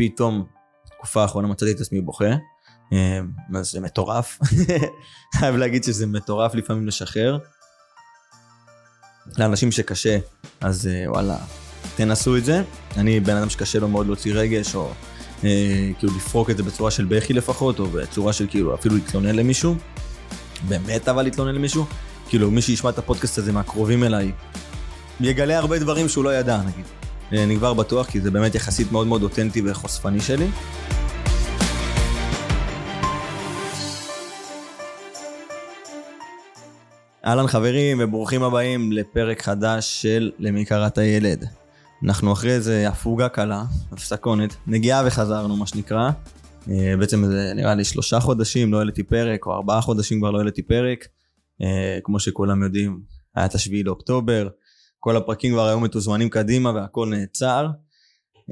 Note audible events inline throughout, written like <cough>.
ופתאום, תקופה האחרונה מצאתי את עצמי בוכה. אז זה מטורף. <laughs> חייב להגיד שזה מטורף לפעמים לשחרר. לאנשים שקשה, אז אה, וואלה, תנסו את זה. אני בן אדם שקשה לו מאוד להוציא רגש, או אה, כאילו לפרוק את זה בצורה של בכי לפחות, או בצורה של כאילו אפילו להתלונן למישהו. באמת אבל להתלונן למישהו. כאילו מי שישמע את הפודקאסט הזה מהקרובים אליי, יגלה הרבה דברים שהוא לא ידע נגיד. אה, אני כבר בטוח, כי זה באמת יחסית מאוד מאוד אותנטי וחושפני שלי. אהלן חברים וברוכים הבאים לפרק חדש של למי קראת ילד. אנחנו אחרי איזה הפוגה קלה, הפסקונת, נגיעה וחזרנו מה שנקרא. אה, בעצם זה נראה לי שלושה חודשים לא העליתי פרק, או ארבעה חודשים כבר לא העליתי פרק. אה, כמו שכולם יודעים, היה את השביעי לאוקטובר, כל הפרקים כבר היו מתוזמנים קדימה והכל נעצר.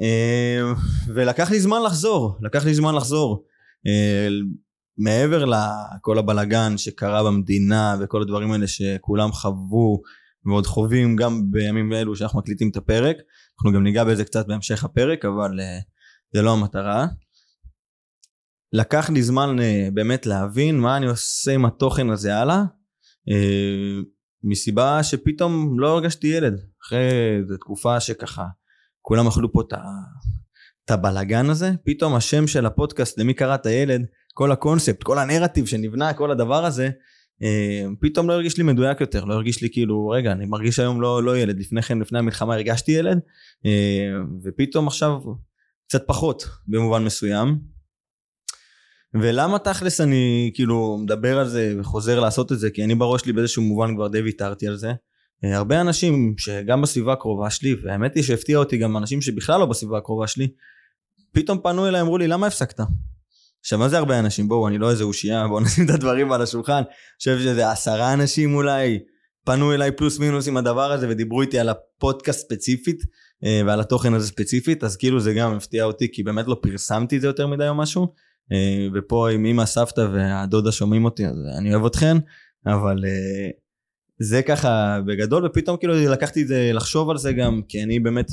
אה, ולקח לי זמן לחזור, לקח לי זמן לחזור. מעבר לכל הבלגן שקרה במדינה וכל הדברים האלה שכולם חוו ועוד חווים גם בימים אלו שאנחנו מקליטים את הפרק אנחנו גם ניגע בזה קצת בהמשך הפרק אבל uh, זה לא המטרה לקח לי זמן באמת להבין מה אני עושה עם התוכן הזה הלאה מסיבה שפתאום לא הרגשתי ילד. אחרי איזו תקופה שככה כולם אכלו פה את הבלגן הזה פתאום השם של הפודקאסט למי קראת ילד כל הקונספט, כל הנרטיב שנבנה, כל הדבר הזה, אה, פתאום לא הרגיש לי מדויק יותר, לא הרגיש לי כאילו, רגע, אני מרגיש היום לא, לא ילד, לפני כן, לפני המלחמה הרגשתי ילד, אה, ופתאום עכשיו קצת פחות במובן מסוים. ולמה תכלס אני כאילו מדבר על זה וחוזר לעשות את זה, כי אני בראש שלי באיזשהו מובן כבר די ויתרתי על זה. אה, הרבה אנשים שגם בסביבה הקרובה שלי, והאמת היא שהפתיע אותי גם אנשים שבכלל לא בסביבה הקרובה שלי, פתאום פנו אליי, אמרו לי, למה הפסקת? עכשיו מה זה הרבה אנשים? בואו, אני לא איזה אושייה, בואו <laughs> נשים את הדברים על השולחן. אני חושב שזה עשרה אנשים אולי, פנו אליי פלוס מינוס עם הדבר הזה ודיברו איתי על הפודקאסט ספציפית אה, ועל התוכן הזה ספציפית, אז כאילו זה גם הפתיע אותי כי באמת לא פרסמתי את זה יותר מדי או משהו. אה, ופה עם אמא, סבתא והדודה שומעים אותי, אז אני אוהב אתכן, אבל אה, זה ככה בגדול, ופתאום כאילו לקחתי את זה לחשוב על זה גם, כי אני באמת,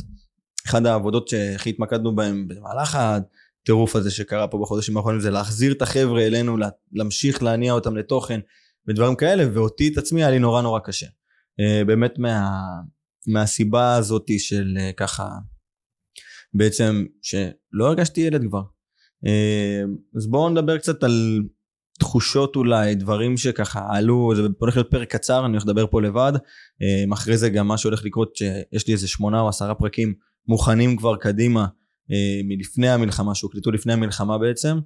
אחת העבודות שהכי התמקדנו בהן במהלך הטירוף הזה שקרה פה בחודשים האחרונים זה להחזיר את החבר'ה אלינו להמשיך להניע אותם לתוכן ודברים כאלה ואותי את עצמי היה לי נורא נורא קשה. אה, באמת מה, מהסיבה הזאתי של ככה בעצם שלא הרגשתי ילד כבר אז בואו נדבר קצת על תחושות אולי דברים שככה עלו זה הולך להיות פרק קצר אני הולך לדבר פה לבד. אחרי זה גם מה שהולך לקרות שיש לי איזה שמונה או עשרה פרקים מוכנים כבר קדימה אה, מלפני המלחמה שהוקלטו לפני המלחמה בעצם.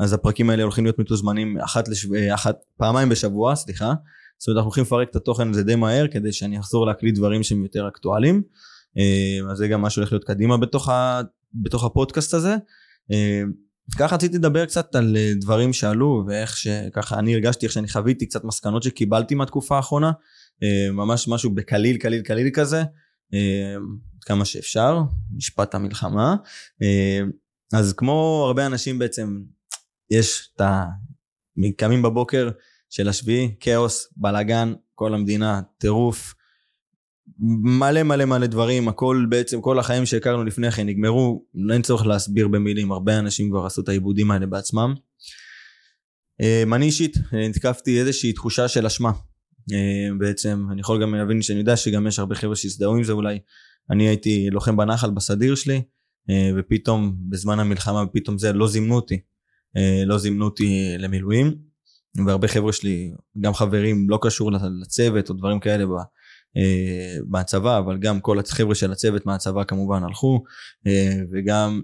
אז הפרקים האלה הולכים להיות מתוזמנים אחת. אה, אחת פעמיים בשבוע סליחה. זאת אומרת אנחנו הולכים לפרק את התוכן הזה די מהר כדי שאני אחזור להקליט דברים שהם יותר אקטואליים. אז זה גם מה שהולך להיות קדימה בתוך, ה... בתוך הפודקאסט הזה ככה רציתי לדבר קצת על דברים שעלו ואיך שככה אני הרגשתי איך שאני חוויתי קצת מסקנות שקיבלתי מהתקופה האחרונה ממש משהו בקליל קליל קליל כזה כמה שאפשר, משפט המלחמה. אה, אז כמו הרבה אנשים בעצם, יש את ה... קמים בבוקר של השביעי, כאוס, בלאגן, כל המדינה, טירוף, מלא מלא מלא דברים, הכל בעצם, כל החיים שהכרנו לפני כן נגמרו, אין צורך להסביר במילים, הרבה אנשים כבר עשו את העיבודים האלה בעצמם. אה, אני אישית נתקפתי איזושהי תחושה של אשמה. אה, בעצם, אני יכול גם להבין שאני יודע שגם יש הרבה חבר'ה שהזדהו עם זה אולי, אני הייתי לוחם בנחל בסדיר שלי אה, ופתאום בזמן המלחמה פתאום זה לא זימנו אותי. אה, לא זימנו אותי למילואים. והרבה חבר'ה שלי גם חברים לא קשור לצוות או דברים כאלה אה, מהצבא אבל גם כל החבר'ה של הצוות מהצבא כמובן הלכו וגם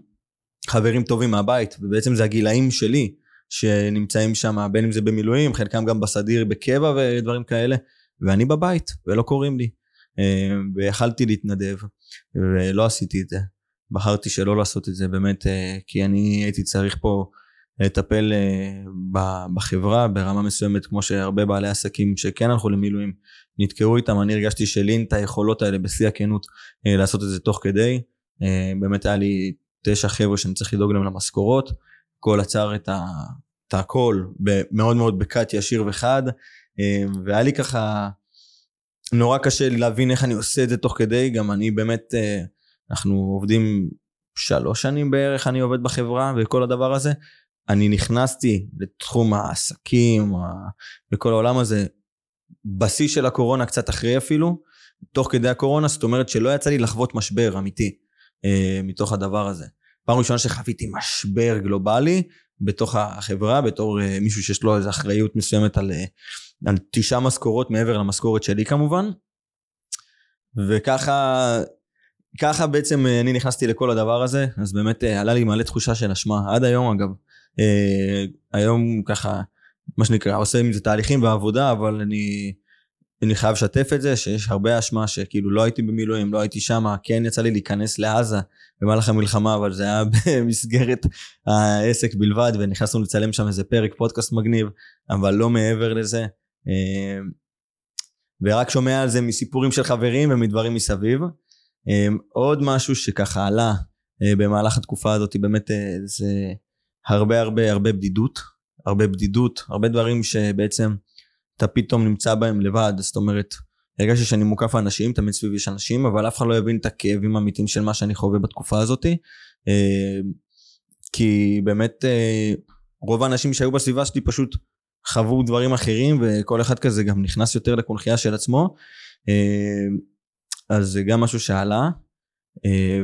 חברים טובים מהבית ובעצם זה הגילאים שלי שנמצאים שם בין אם זה במילואים חלקם גם בסדיר בקבע ודברים כאלה ואני בבית ולא קוראים לי. אה, ויכלתי להתנדב ולא עשיתי את זה. בחרתי שלא לעשות את זה באמת אה, כי אני הייתי צריך פה לטפל אה, בחברה ברמה מסוימת כמו שהרבה בעלי עסקים שכן הלכו למילואים נתקעו איתם אני הרגשתי שלי אין את היכולות האלה בשיא הכנות לעשות את זה תוך כדי. באמת היה לי תשע חבר'ה שאני צריך לדאוג להם למשכורות. כל עצר את, ה, את הכל מאוד מאוד בקאט ישיר וחד. והיה לי ככה נורא קשה להבין איך אני עושה את זה תוך כדי, גם אני באמת, אה, אנחנו עובדים שלוש שנים בערך אני עובד בחברה וכל הדבר הזה. אני נכנסתי לתחום העסקים וכל העולם הזה בשיא של הקורונה קצת אחרי אפילו, תוך כדי הקורונה, זאת אומרת שלא יצא לי לחוות משבר אמיתי אה, מתוך הדבר הזה. פעם ראשונה שחוויתי משבר גלובלי בתוך החברה, בתור אה, מישהו שיש לו איזו אחריות מסוימת על, אה, על תשעה משכורות מעבר למשכורת שלי כמובן. וככה ככה בעצם אה, אני נכנסתי לכל הדבר הזה, אז באמת אה, עלה לי מלא תחושה של אשמה, עד היום אגב. אה, היום ככה, מה שנקרא, עושה עם זה תהליכים ועבודה, אבל אני, אני חייב לשתף את זה, שיש הרבה אשמה שכאילו לא הייתי במילואים, לא הייתי שם, כן יצא לי להיכנס לעזה במהלך המלחמה, אבל זה היה <laughs> במסגרת העסק בלבד, ונכנסנו לצלם שם איזה פרק פודקאסט מגניב, אבל לא מעבר לזה. ורק שומע על זה מסיפורים של חברים ומדברים מסביב. עוד משהו שככה עלה במהלך התקופה הזאת, באמת זה הרבה הרבה הרבה בדידות, הרבה בדידות, הרבה דברים שבעצם אתה פתאום נמצא בהם לבד, זאת אומרת, הרגשתי שאני מוקף אנשים, תמיד סביבי יש אנשים, אבל אף אחד לא יבין את הכאבים האמיתיים של מה שאני חווה בתקופה הזאת. אה, כי באמת אה, רוב האנשים שהיו בסביבה שלי פשוט חוו דברים אחרים, וכל אחד כזה גם נכנס יותר לקונכייה של עצמו. אה, אז זה גם משהו שעלה,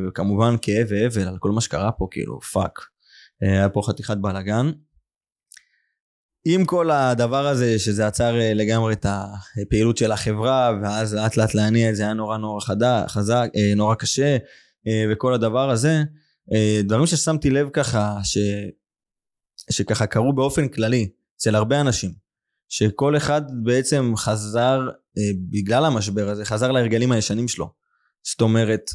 וכמובן כאב ואבל על כל מה שקרה פה, כאילו fuck. היה פה חתיכת בלאגן. עם כל הדבר הזה שזה עצר אה, לגמרי את הפעילות של החברה ואז לאט לאט להניע את זה היה נורא נורא חדה, חזק, אה, נורא קשה אה, וכל הדבר הזה דברים ששמתי לב ככה ש, שככה קרו באופן כללי אצל הרבה אנשים שכל אחד בעצם חזר בגלל המשבר הזה חזר להרגלים הישנים שלו. זאת אומרת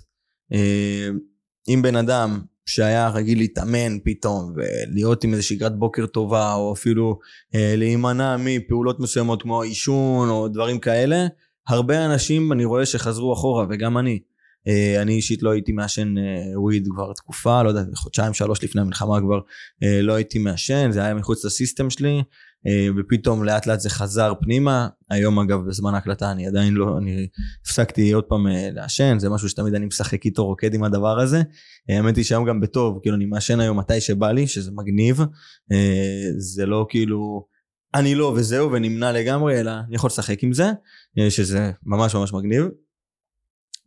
אם בן אדם שהיה רגיל להתאמן פתאום ולהיות עם איזה שגרת בוקר טובה או אפילו אה, להימנע מפעולות מסוימות כמו עישון או דברים כאלה הרבה אנשים אני רואה שחזרו אחורה וגם אני. אה, אני אישית לא הייתי מעשן אה, וויד כבר תקופה לא יודע חודשיים שלוש לפני המלחמה כבר אה, לא הייתי מעשן זה היה מחוץ לסיסטם שלי ופתאום לאט לאט זה חזר פנימה. היום אגב בזמן ההקלטה אני עדיין לא אני הפסקתי עוד פעם אה, לעשן זה משהו שתמיד אני משחק איתו רוקד עם הדבר הזה. אה, האמת היא שהיום גם בטוב כאילו אני מעשן היום מתי שבא לי שזה מגניב. זה לא כאילו אני לא וזהו ונמנע לגמרי אלא אני יכול לשחק עם זה שזה ממש ממש מגניב.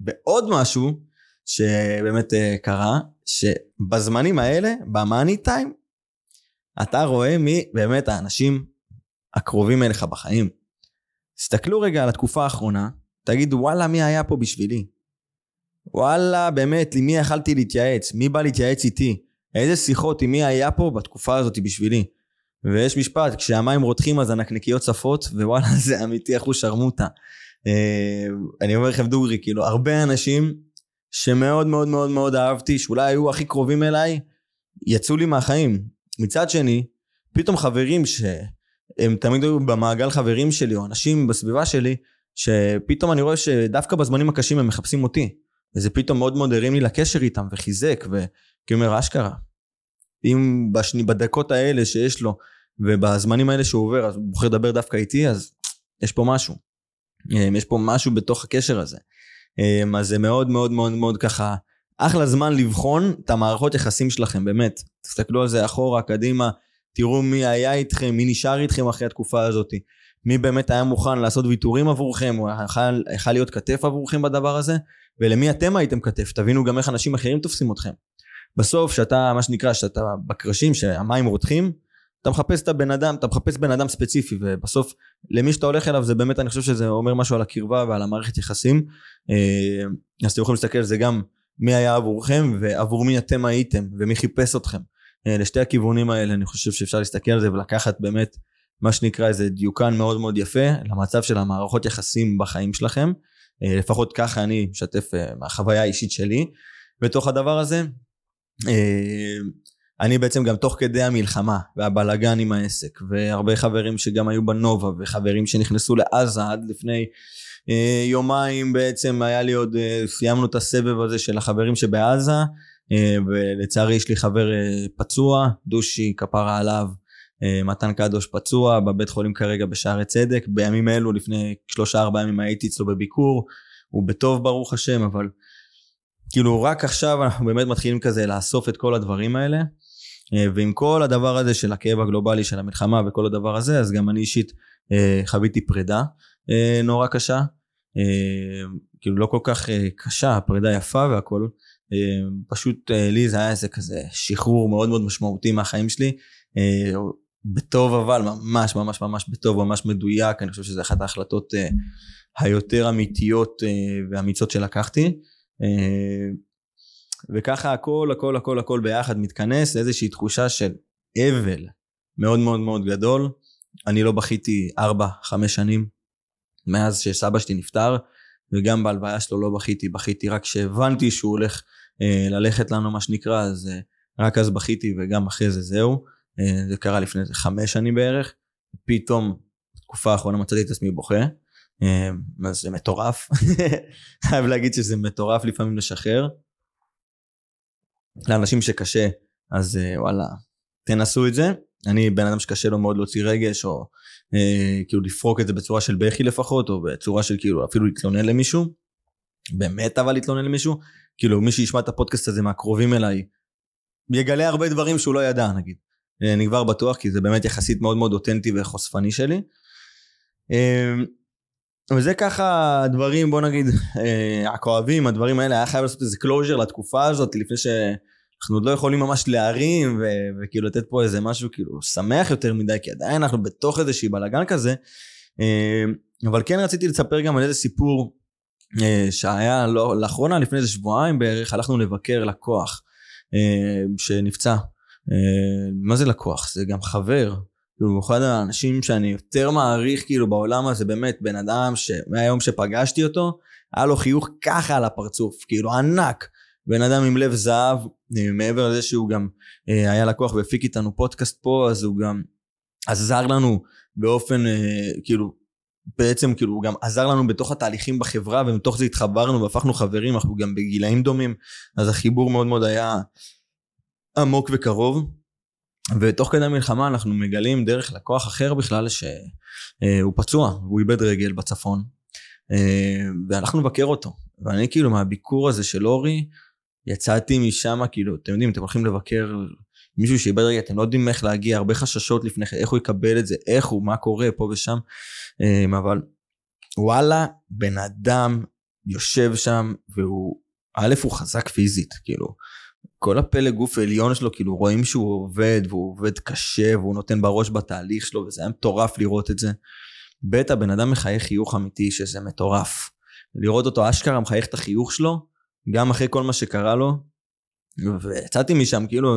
ועוד משהו שבאמת קרה שבזמנים האלה במאני טיים אתה רואה מי באמת האנשים הקרובים אליך בחיים. תסתכלו רגע על התקופה האחרונה, תגידו וואלה מי היה פה בשבילי? וואלה באמת למי יכלתי להתייעץ? מי בא להתייעץ איתי? איזה שיחות עם מי היה פה בתקופה הזאת בשבילי? ויש משפט, כשהמים רותחים אז הנקניקיות צפות, ווואלה <laughs> זה אמיתי אחוז שרמוטה. אה, אני אומר לכם דוגרי, כאילו הרבה אנשים שמאוד מאוד מאוד מאוד אהבתי, שאולי היו הכי קרובים אליי, יצאו לי מהחיים. מצד שני, פתאום חברים שהם תמיד היו במעגל חברים שלי, או אנשים בסביבה שלי, שפתאום אני רואה שדווקא בזמנים הקשים הם מחפשים אותי. וזה פתאום מאוד מאוד הרים לי לקשר איתם, וחיזק, וכי אומר, אשכרה. אם בשני, בדקות האלה שיש לו, ובזמנים האלה שהוא עובר, אז הוא בוחר לדבר דווקא איתי, אז יש פה משהו. יש פה משהו בתוך הקשר הזה. אז זה מאוד מאוד מאוד מאוד ככה אחלה זמן לבחון את המערכות יחסים שלכם, באמת. תסתכלו על זה אחורה, קדימה, תראו מי היה איתכם, מי נשאר איתכם אחרי התקופה הזאת. מי באמת היה מוכן לעשות ויתורים עבורכם, או יכל להיות כתף עבורכם בדבר הזה, ולמי אתם הייתם כתף, תבינו גם איך אנשים אחרים תופסים אתכם. בסוף, שאתה, מה שנקרא, שאתה בקרשים, שהמים רותחים, אתה מחפש את הבן אדם, אתה מחפש בן אדם ספציפי, ובסוף, למי שאתה הולך אליו, זה באמת, אני חושב שזה אומר משהו על הקרבה ועל המערכת יחסים. אה, אז אתם יכולים להסתכל על זה גם מי היה עבורכם ועבור מי אתם הייתם ומי חיפש אתכם. אה, לשתי הכיוונים האלה אני חושב שאפשר להסתכל על זה ולקחת באמת מה שנקרא איזה דיוקן מאוד מאוד יפה למצב של המערכות יחסים בחיים שלכם. אה, לפחות ככה אני משתף אה, מהחוויה האישית שלי בתוך הדבר הזה. אני בעצם גם תוך כדי המלחמה והבלגן עם העסק והרבה חברים שגם היו בנובה וחברים שנכנסו לעזה עד לפני יומיים בעצם היה לי עוד, אה, סיימנו את הסבב הזה של החברים שבעזה אה, ולצערי יש לי חבר פצוע, דושי כפרה עליו, מתן קדוש פצוע בבית חולים כרגע בשערי צדק, בימים אלו לפני שלושה ארבעה ימים הייתי אצלו בביקור, הוא בטוב ברוך השם אבל כאילו רק עכשיו אנחנו באמת מתחילים כזה לאסוף את כל הדברים האלה. אה, ועם כל הדבר הזה של הכאב הגלובלי של המלחמה וכל הדבר הזה אז גם אני אישית אה, חוויתי פרידה אה, נורא קשה. כאילו לא כל כך קשה פרידה יפה והכל. פשוט לי זה היה איזה כזה שחרור מאוד מאוד משמעותי מהחיים שלי. בטוב אבל ממש ממש ממש בטוב ממש מדויק. אני חושב שזה אחת ההחלטות היותר אמיתיות ואמיצות שלקחתי. וככה הכל הכל הכל הכל ביחד מתכנס לאיזושהי תחושה של אבל מאוד מאוד מאוד גדול. אני לא בכיתי ארבע, חמש שנים מאז שסבא שלי נפטר, וגם בהלוויה שלו לא בכיתי, בכיתי רק כשהבנתי שהוא הולך אה, ללכת לנו מה שנקרא, אז אה, רק אז בכיתי וגם אחרי זה זהו. אה, זה קרה לפני חמש שנים בערך, פתאום בתקופה האחרונה מצאתי את עצמי בוכה. אה, אז זה מטורף, <laughs> חייב להגיד שזה מטורף לפעמים לשחרר. לאנשים שקשה, אז אה, וואלה, תנסו את זה. אני בן אדם שקשה לו מאוד להוציא רגש, או כאילו לפרוק את זה בצורה של בכי לפחות, או בצורה של כאילו אפילו להתלונן למישהו. באמת אבל להתלונן למישהו. כאילו מי שישמע את הפודקאסט הזה מהקרובים אליי, יגלה הרבה דברים שהוא לא ידע נגיד. אה, אני כבר בטוח, כי זה באמת יחסית מאוד מאוד אותנטי וחושפני שלי. אה, וזה ככה הדברים בוא נגיד אה, הכואבים הדברים האלה היה חייב לעשות איזה closure לתקופה הזאת לפני שאנחנו עוד לא יכולים ממש להרים ו- וכאילו לתת פה איזה משהו כאילו שמח יותר מדי כי עדיין אנחנו בתוך איזושהי בלאגן כזה. אה, אבל כן רציתי לספר גם על איזה סיפור אה, שהיה לא, לאחרונה לפני איזה שבועיים בערך הלכנו לבקר לקוח אה, שנפצע. מה זה לקוח? זה גם חבר. הוא אחד האנשים שאני יותר מעריך כאילו בעולם הזה באמת בן אדם שמהיום שפגשתי אותו היה לו חיוך ככה על הפרצוף כאילו ענק בן אדם עם לב זהב מעבר לזה שהוא גם אה, היה לקוח והפיק איתנו פודקאסט פה אז הוא גם עזר לנו באופן אה, כאילו בעצם כאילו הוא גם עזר לנו בתוך התהליכים בחברה ומתוך זה התחברנו והפכנו חברים אנחנו גם בגילאים דומים אז החיבור מאוד מאוד היה עמוק וקרוב. ותוך כדי המלחמה אנחנו מגלים דרך לקוח אחר בכלל שהוא פצוע והוא איבד רגל בצפון אה, והלכנו לבקר אותו. ואני כאילו מהביקור הזה של אורי יצאתי משם כאילו אתם יודעים אתם הולכים לבקר מישהו שאיבד רגל אתם לא יודעים איך להגיע הרבה חששות לפני כן איך הוא יקבל את זה איך הוא מה קורה פה ושם אה, אבל וואלה בן אדם יושב שם והוא א' הוא חזק פיזית כאילו כל הפלג גוף העליון שלו, כאילו רואים שהוא עובד, והוא עובד קשה, והוא נותן בראש בתהליך שלו, וזה היה מטורף לראות את זה. ב' הבן אדם מחייך חיוך אמיתי, שזה מטורף. לראות אותו אשכרה מחייך את החיוך שלו, גם אחרי כל מה שקרה לו, ויצאתי משם כאילו,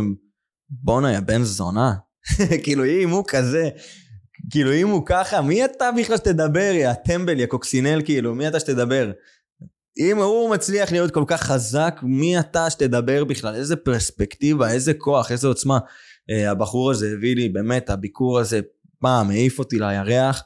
בואנה יא בן זונה. <laughs> כאילו אם הוא כזה, כאילו אם הוא ככה, מי אתה בכלל שתדבר, יא טמבל, יא קוקסינל, כאילו, מי אתה שתדבר? אם הוא מצליח להיות כל כך חזק, מי אתה שתדבר בכלל? איזה פרספקטיבה, איזה כוח, איזה עוצמה. Uh, הבחור הזה הביא לי, באמת, הביקור הזה פעם העיף אותי לירח.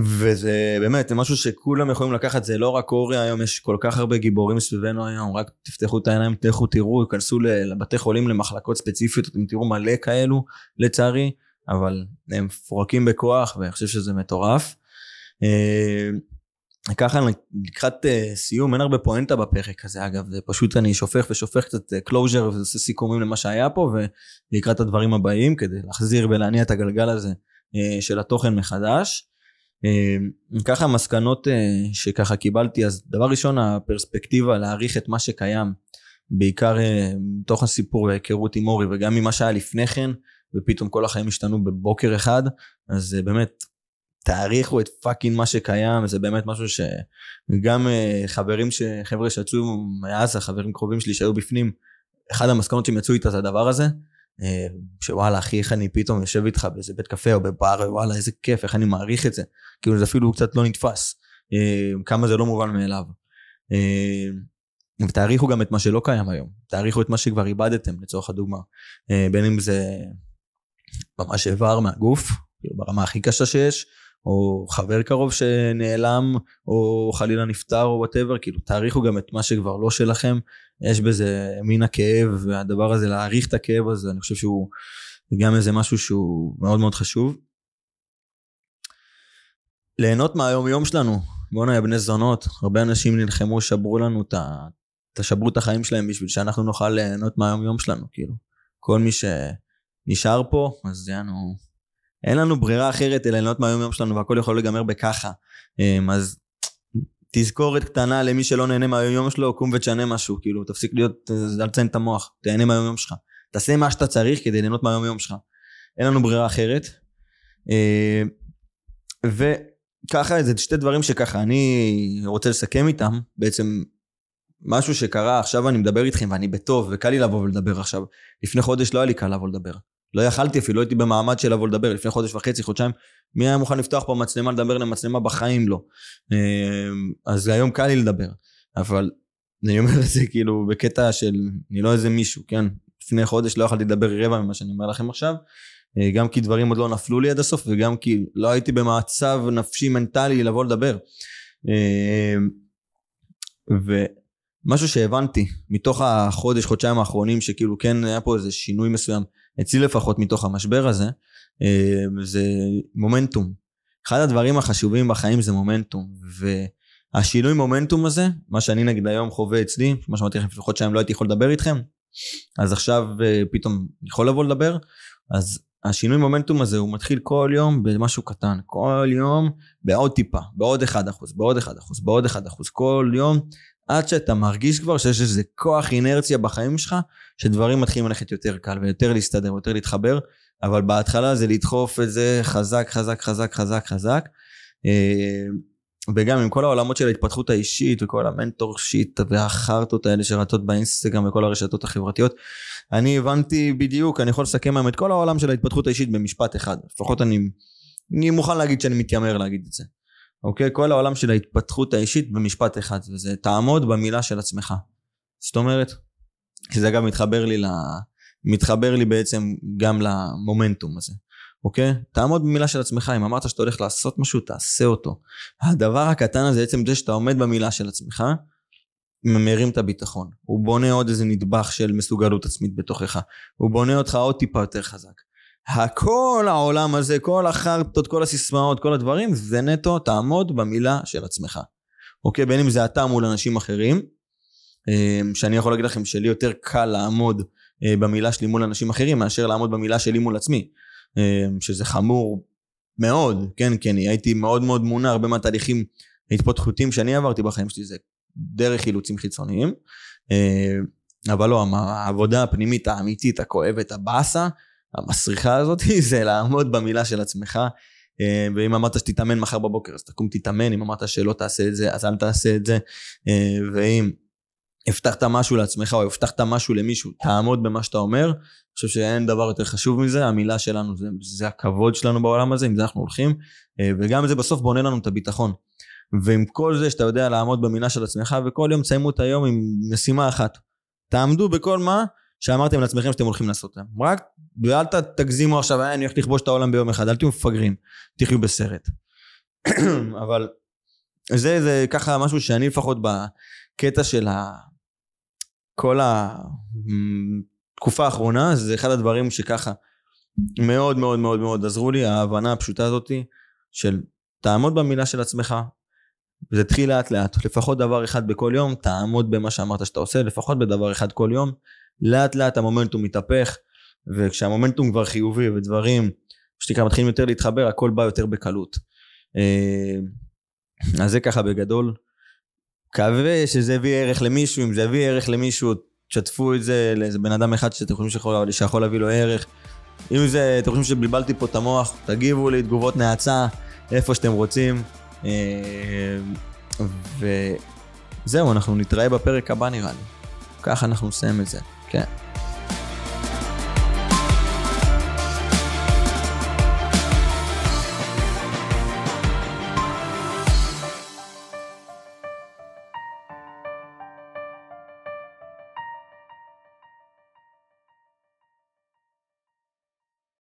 וזה באמת, זה משהו שכולם יכולים לקחת, זה לא רק אורי היום, יש כל כך הרבה גיבורים סביבנו היום, רק תפתחו את העיניים, תלכו תראו, כנסו לבתי חולים, למחלקות ספציפיות, אתם תראו מלא כאלו, לצערי, אבל הם מפורקים בכוח, ואני חושב שזה מטורף. אה, ככה לקראת אה, סיום אין הרבה פואנטה בפרק הזה אגב זה פשוט אני שופך ושופך קצת closure אה, ועושה סיכומים למה שהיה פה ולקראת הדברים הבאים כדי להחזיר ולהניע את הגלגל הזה של התוכן מחדש. Uh, ככה המסקנות uh, שככה קיבלתי אז דבר ראשון הפרספקטיבה להעריך את מה שקיים בעיקר uh, מתוך הסיפור וההיכרות עם אורי וגם ממה שהיה לפני כן ופתאום כל החיים השתנו בבוקר אחד אז באמת תעריכו את פאקינג מה שקיים זה באמת משהו שגם חברים שחבר'ה שיצאו מעזה חברים קרובים שלי שהיו בפנים אחד המסקנות שהם יצאו איתה זה הדבר הזה שוואלה אחי איך אני פתאום יושב איתך באיזה בית קפה או בבר וואלה איזה כיף איך אני מעריך את זה. כאילו זה אפילו קצת לא נתפס uh, כמה זה לא מובן מאליו. Uh, ותעריכו גם את מה שלא קיים היום. תעריכו את מה שכבר איבדתם לצורך הדוגמה. בין אם זה ממש איבר מהגוף כאילו ברמה הכי קשה שיש או חבר קרוב שנעלם, או חלילה נפטר או וואטאבר, כאילו תעריכו גם את מה שכבר לא שלכם, יש בזה מין הכאב, והדבר הזה, להעריך את הכאב הזה, אני חושב שהוא גם איזה משהו שהוא מאוד מאוד חשוב. ליהנות מהיום יום שלנו, בואנה בני זונות, הרבה אנשים נלחמו, שברו לנו את תשברו את החיים שלהם בשביל שאנחנו נוכל ליהנות מהיום יום שלנו, כאילו. כל מי שנשאר פה, אז יענו, אין לנו ברירה אחרת אלא ליהנות מהיום יום שלנו והכל יכול להיגמר בככה. אמ, אז תזכורת קטנה למי שלא נהנה מהיום יום שלו, קום ותשנה משהו, כאילו, תפסיק להיות, לציין את המוח, תהנה מהיום יום שלך. תעשה מה שאתה צריך כדי ליהנות מהיום יום שלך. אין לנו ברירה אחרת. אמ, וככה, זה שתי דברים שככה, אני רוצה לסכם איתם, בעצם משהו שקרה, עכשיו אני מדבר איתכם ואני בטוב, וקל לי לבוא ולדבר עכשיו. לפני חודש לא היה לי קל לבוא לדבר. לא יכלתי אפילו, לא הייתי במעמד של לבוא לדבר. לפני חודש וחצי, חודשיים, מי היה מוכן לפתוח פה מצלמה לדבר למצלמה? בחיים לא. אמ, אז היום קל לי לדבר. אבל אני אומר את זה כאילו בקטע של, אני לא איזה מישהו, כן? לפני חודש לא יכלתי לדבר רבע ממה שאני אומר לכם עכשיו. אה, גם כי דברים עוד לא נפלו לי עד הסוף, וגם כי לא הייתי במצב נפשי מנטלי לבוא לדבר. אמ, ו... משהו שהבנתי מתוך החודש, חודשיים האחרונים, שכאילו כן היה פה איזה שינוי מסוים, אצלי לפחות מתוך המשבר הזה, אה, זה מומנטום. אחד הדברים החשובים בחיים זה מומנטום, והשינוי מומנטום הזה, מה שאני נגיד היום חווה אצלי, כמו שאמרתי לכם לפני חודשיים לא הייתי יכול לדבר איתכם, אז עכשיו אה, פתאום יכול לבוא לדבר, אז השינוי מומנטום הזה הוא מתחיל כל יום במשהו קטן, כל יום בעוד טיפה, בעוד 1%, בעוד 1%, בעוד 1%, כל יום עד שאתה מרגיש כבר שיש איזה כוח אינרציה בחיים שלך, שדברים מתחילים ללכת יותר קל ויותר להסתדר ויותר להתחבר, אבל בהתחלה זה לדחוף את זה חזק חזק חזק חזק חזק. אה, וגם עם כל העולמות של ההתפתחות האישית וכל המנטור שיט והחרטות האלה שרצות באינסטגרם וכל הרשתות החברתיות, אני הבנתי בדיוק, אני יכול לסכם היום את כל העולם של ההתפתחות האישית במשפט אחד. לפחות אני, אני מוכן להגיד שאני מתיימר להגיד את זה. אוקיי? כל העולם של ההתפתחות האישית במשפט אחד, וזה תעמוד במילה של עצמך. זאת אומרת, שזה גם מתחבר לי ל... מתחבר לי בעצם גם למומנטום הזה, אוקיי? תעמוד במילה של עצמך, אם אמרת שאתה הולך לעשות משהו, תעשה אותו. הדבר הקטן הזה, עצם זה שאתה עומד במילה של עצמך, מרים את הביטחון. הוא בונה עוד איזה נדבך של מסוגלות עצמית בתוכך. הוא בונה אותך עוד טיפה יותר חזק. הכל העולם הזה, כל החרטות, כל הסיסמאות, כל הדברים, זה נטו תעמוד במילה של עצמך. אוקיי? בין אם זה אתה מול אנשים אחרים, אמ, שאני יכול להגיד לכם שלי יותר קל לעמוד אה, במילה שלי מול אנשים אחרים מאשר לעמוד במילה שלי מול עצמי. אמ, שזה חמור מאוד, כן? אני הייתי מאוד מאוד מונע, הרבה מהתהליכים ההתפתחותיים שאני עברתי בחיים שלי זה דרך אילוצים חיצוניים. אמ, אבל לא, העבודה הפנימית האמיתית, הכואבת, הבאסה, המסריחה הזאת <laughs> זה לעמוד במילה של עצמך. אה, ואם אמרת שתתאמן מחר בבוקר אז תקום תתאמן, אם אמרת שלא תעשה את זה אז אל תעשה את זה. אה, ואם הבטחת משהו לעצמך או הבטחת משהו למישהו, תעמוד במה שאתה אומר. אני חושב שאין דבר יותר חשוב מזה, המילה שלנו זה, זה הכבוד שלנו בעולם הזה, עם זה אנחנו הולכים. אה, וגם זה בסוף בונה לנו את הביטחון. ועם כל זה שאתה יודע לעמוד במילה של עצמך, וכל יום תסיימו את היום עם משימה אחת. תעמדו בכל מה שאמרתם לעצמכם שאתם הולכים לעשות להם. רק, ואל תגזימו עכשיו, אה, אני הולך לכבוש את העולם ביום אחד, אל תהיו מפגרים, תחיו בסרט. <clears throat> אבל זה, זה ככה משהו שאני לפחות בקטע של ה... כל התקופה האחרונה, זה אחד הדברים שככה מאוד מאוד מאוד מאוד עזרו לי, ההבנה הפשוטה הזאתי של תעמוד במילה של עצמך, וזה התחיל לאט לאט, לפחות דבר אחד בכל יום, תעמוד במה שאמרת שאתה עושה, לפחות בדבר אחד כל יום, לאט לאט המומנטום מתהפך, וכשהמומנטום כבר חיובי ודברים שתקרא מתחילים יותר להתחבר, הכל בא יותר בקלות. אה, אז זה ככה בגדול. מקווה שזה הביא ערך למישהו, אם זה הביא ערך למישהו, תשתפו את זה לאיזה בן אדם אחד שאתם חושבים שיכול, שיכול להביא לו ערך. אם זה, אתם חושבים שבלבלתי פה את המוח, תגיבו לי תגובות נאצה, איפה שאתם רוצים. אה, וזהו, אנחנו נתראה בפרק הבא נראה לי. ככה אנחנו נסיים את זה. כן.